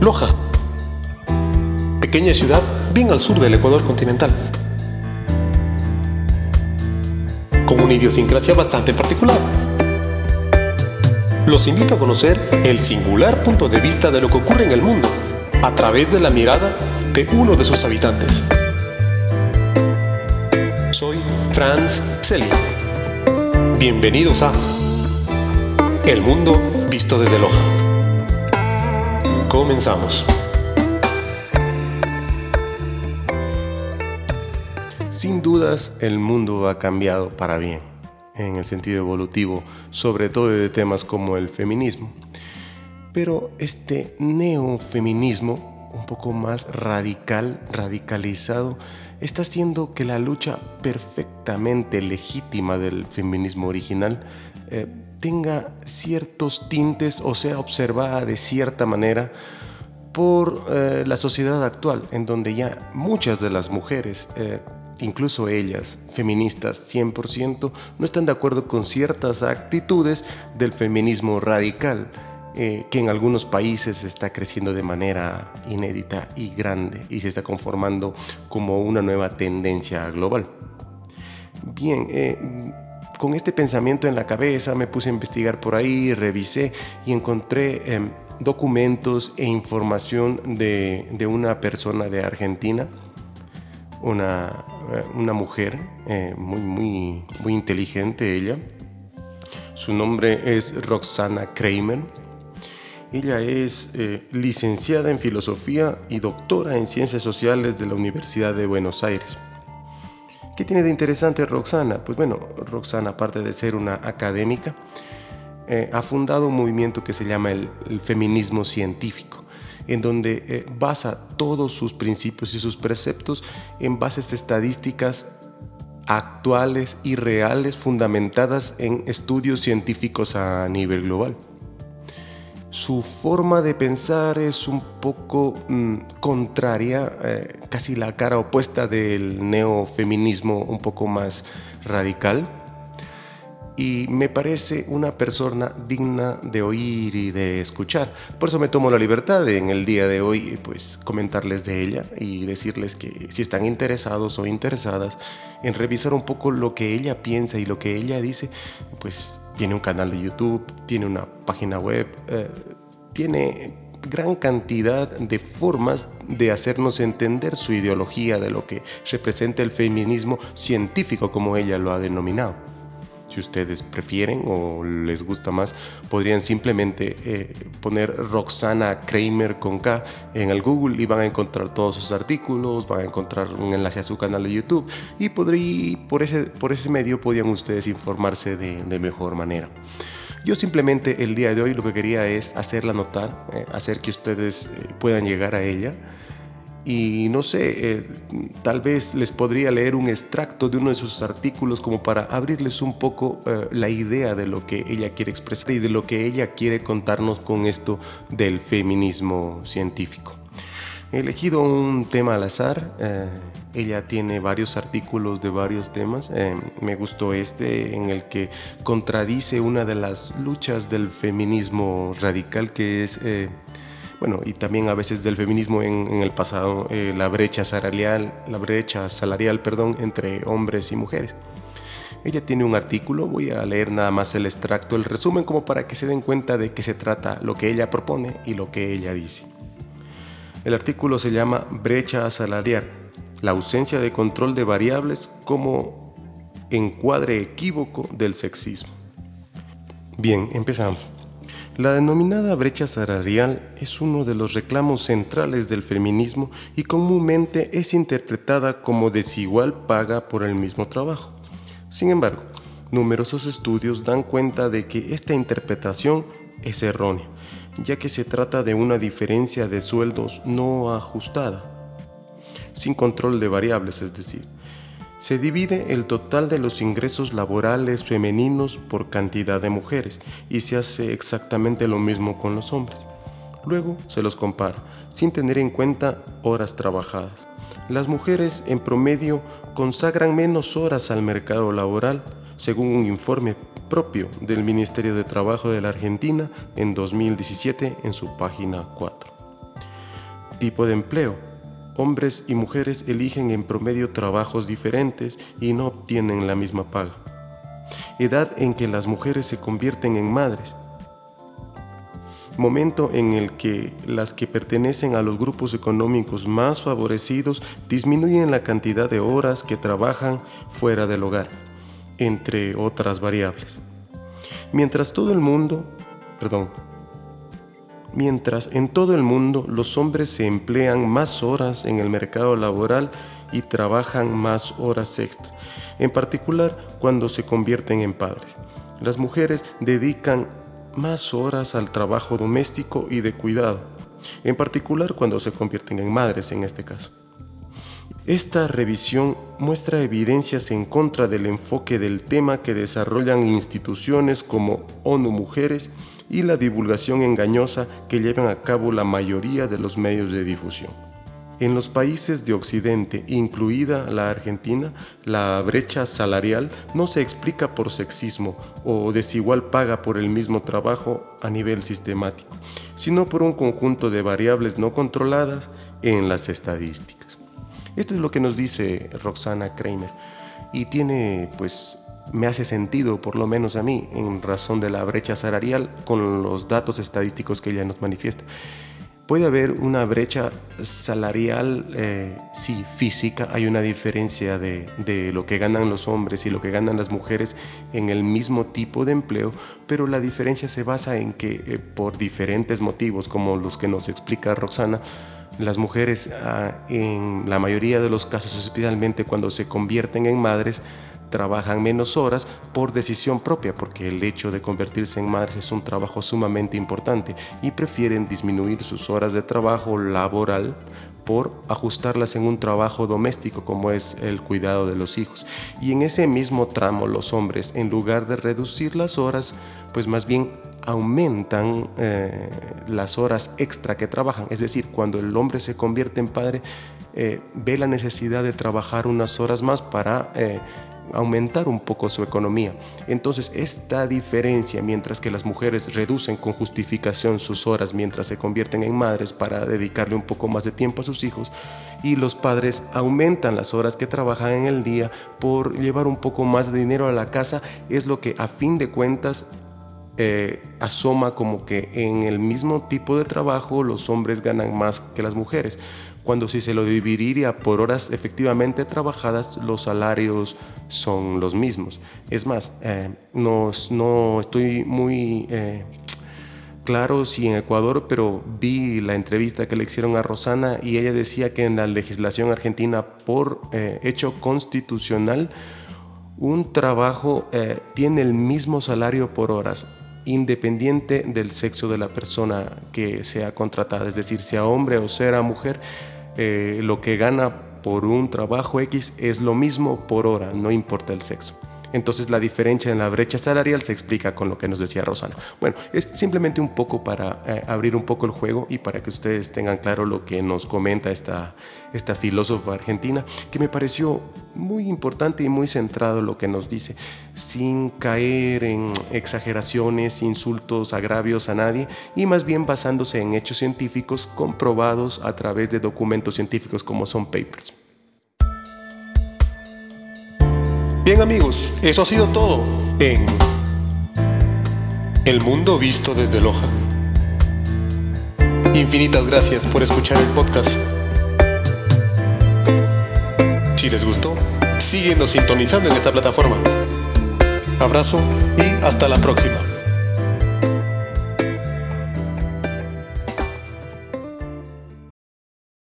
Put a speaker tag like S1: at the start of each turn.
S1: Loja, pequeña ciudad bien al sur del Ecuador continental, con una idiosincrasia bastante particular. Los invito a conocer el singular punto de vista de lo que ocurre en el mundo a través de la mirada de uno de sus habitantes. Soy Franz Selly. Bienvenidos a El Mundo Visto desde Loja. Comenzamos. Sin dudas, el mundo ha cambiado para bien, en el sentido evolutivo, sobre todo de temas como el feminismo. Pero este neofeminismo, un poco más radical, radicalizado, está haciendo que la lucha perfectamente legítima del feminismo original eh, tenga ciertos tintes o sea observada de cierta manera por eh, la sociedad actual, en donde ya muchas de las mujeres, eh, incluso ellas, feministas 100%, no están de acuerdo con ciertas actitudes del feminismo radical, que en algunos países está creciendo de manera inédita y grande y se está conformando como una nueva tendencia global. Bien, con este pensamiento en la cabeza me puse a investigar por ahí, revisé y encontré em, documentos e información de, una persona de Argentina, una, eh, una mujer eh, muy, muy, muy inteligente ella. Su nombre es Roxana Kramer. Ella es eh, licenciada en filosofía y doctora en ciencias sociales de la Universidad de Buenos Aires. ¿Qué tiene de interesante Roxana? Pues bueno, Roxana, aparte de ser una académica, eh, ha fundado un movimiento que se llama el, feminismo científico, en donde eh, basa todos sus principios y sus preceptos en bases estadísticas actuales y reales fundamentadas en estudios científicos a nivel global su forma de pensar es un poco mm, contraria, eh, casi la cara opuesta del neofeminismo un poco más radical. Y me parece una persona digna de oír y de escuchar. Por eso me tomo la libertad en el día de hoy pues comentarles de ella y decirles que si están interesados o interesadas en revisar un poco lo que ella piensa y lo que ella dice, pues tiene un canal de YouTube, tiene una página web, eh, tiene gran cantidad de formas de hacernos entender su ideología de lo que representa el feminismo científico, como ella lo ha denominado. Si ustedes prefieren o les gusta más, podrían simplemente eh, poner Roxana Kramer con K en el Google y van a encontrar todos sus artículos, van a encontrar un enlace a su canal de YouTube y podría, por, ese, por ese medio podrían ustedes informarse de, mejor manera. Yo simplemente el día de hoy lo que quería es hacerla notar, eh, hacer que ustedes eh, puedan llegar a ella y no sé, eh, tal vez les podría leer un extracto de uno de sus artículos como para abrirles un poco eh, la idea de lo que ella quiere expresar y de lo que ella quiere contarnos con esto del feminismo científico. He elegido un tema al azar. Eh, ella tiene varios artículos de varios temas. me gustó este en el que contradice una de las luchas del feminismo radical que es bueno, y también a veces del feminismo en, el pasado, eh, la brecha salarial, la brecha salarial, perdón, entre hombres y mujeres. Ella tiene un artículo, voy a leer nada más el extracto, el resumen como para que se den cuenta de qué se trata lo que ella propone y lo que ella dice. El artículo se llama Brecha salarial, la ausencia de control de variables como encuadre equívoco del sexismo. Bien, empezamos. La denominada brecha salarial es uno de los reclamos centrales del feminismo y comúnmente es interpretada como desigual paga por el mismo trabajo. Sin embargo, numerosos estudios dan cuenta de que esta interpretación es errónea, ya que se trata de una diferencia de sueldos no ajustada, sin control de variables, es decir, se divide el total de los ingresos laborales femeninos por cantidad de mujeres y se hace exactamente lo mismo con los hombres. Luego se los compara, sin tener en cuenta horas trabajadas. Las mujeres en promedio consagran menos horas al mercado laboral, según un informe propio del Ministerio de Trabajo de la Argentina en 2017 en su página 4. tipo de empleo. Hombres y mujeres eligen en promedio trabajos diferentes y no obtienen la misma paga. Edad en que las mujeres se convierten en madres momento en el que las que pertenecen a los grupos económicos más favorecidos disminuyen la cantidad de horas que trabajan fuera del hogar, entre otras variables. Mientras todo el mundo, perdón, mientras en todo el mundo los hombres se emplean más horas en el mercado laboral y trabajan más horas extra, en particular cuando se convierten en padres. Las mujeres dedican más horas al trabajo doméstico y de cuidado, en particular cuando se convierten en madres en este caso. Esta revisión muestra evidencias en contra del enfoque del tema que desarrollan instituciones como ONU Mujeres y la divulgación engañosa que llevan a cabo la mayoría de los medios de difusión. En los países de Occidente, incluida la Argentina, la brecha salarial no se explica por sexismo o desigual paga por el mismo trabajo a nivel sistemático, sino por un conjunto de variables no controladas en las estadísticas. Esto es lo que nos dice Roxana Kramer y tiene pues me hace sentido, por lo menos a mí, en razón de la brecha salarial con los datos estadísticos que ella nos manifiesta. Puede haber una brecha salarial, eh, sí, física, hay una diferencia de, lo que ganan los hombres y lo que ganan las mujeres en el mismo tipo de empleo, pero la diferencia se basa en que eh, por diferentes motivos, como los que nos explica Roxana, las mujeres ah, en la mayoría de los casos, especialmente cuando se convierten en madres, trabajan menos horas por decisión propia, porque el hecho de convertirse en madres es un trabajo sumamente importante y prefieren disminuir sus horas de trabajo laboral por ajustarlas en un trabajo doméstico como es el cuidado de los hijos. Y en ese mismo tramo los hombres, en lugar de reducir las horas, pues más bien aumentan eh, las horas extra que trabajan. Es decir, cuando el hombre se convierte en padre, eh, ve la necesidad de trabajar unas horas más para eh, aumentar un poco su economía. Entonces, esta diferencia, mientras que las mujeres reducen con justificación sus horas mientras se convierten en madres para dedicarle un poco más de tiempo a sus hijos, y los padres aumentan las horas que trabajan en el día por llevar un poco más de dinero a la casa, es lo que a fin de cuentas eh, asoma como que en el mismo tipo de trabajo los hombres ganan más que las mujeres cuando si se lo dividiría por horas efectivamente trabajadas, los salarios son los mismos. Es más, eh, no, no, estoy muy eh, claro si en Ecuador, pero vi la entrevista que le hicieron a Rosana y ella decía que en la legislación argentina, por eh, hecho constitucional, un trabajo tiene el mismo salario por horas independiente del sexo de la persona que sea contratada, es decir, sea hombre o sea mujer, eh, lo que gana por un trabajo X es lo mismo por hora, no importa el sexo. Entonces la diferencia en la brecha salarial se explica con lo que nos decía Rosana. Bueno, es simplemente un poco para eh, abrir un poco el juego y para que ustedes tengan claro lo que nos comenta esta, esta filósofa argentina, que me pareció muy importante y muy centrado lo que nos dice, sin caer en exageraciones, insultos, agravios a nadie y más bien basándose en hechos científicos comprobados a través de documentos científicos como son papers.
S2: Bien amigos, eso ha sido todo en El Mundo Visto desde Loja. Infinitas gracias por escuchar el podcast. Si les gustó, síguenos sintonizando en esta plataforma. Abrazo y hasta la próxima.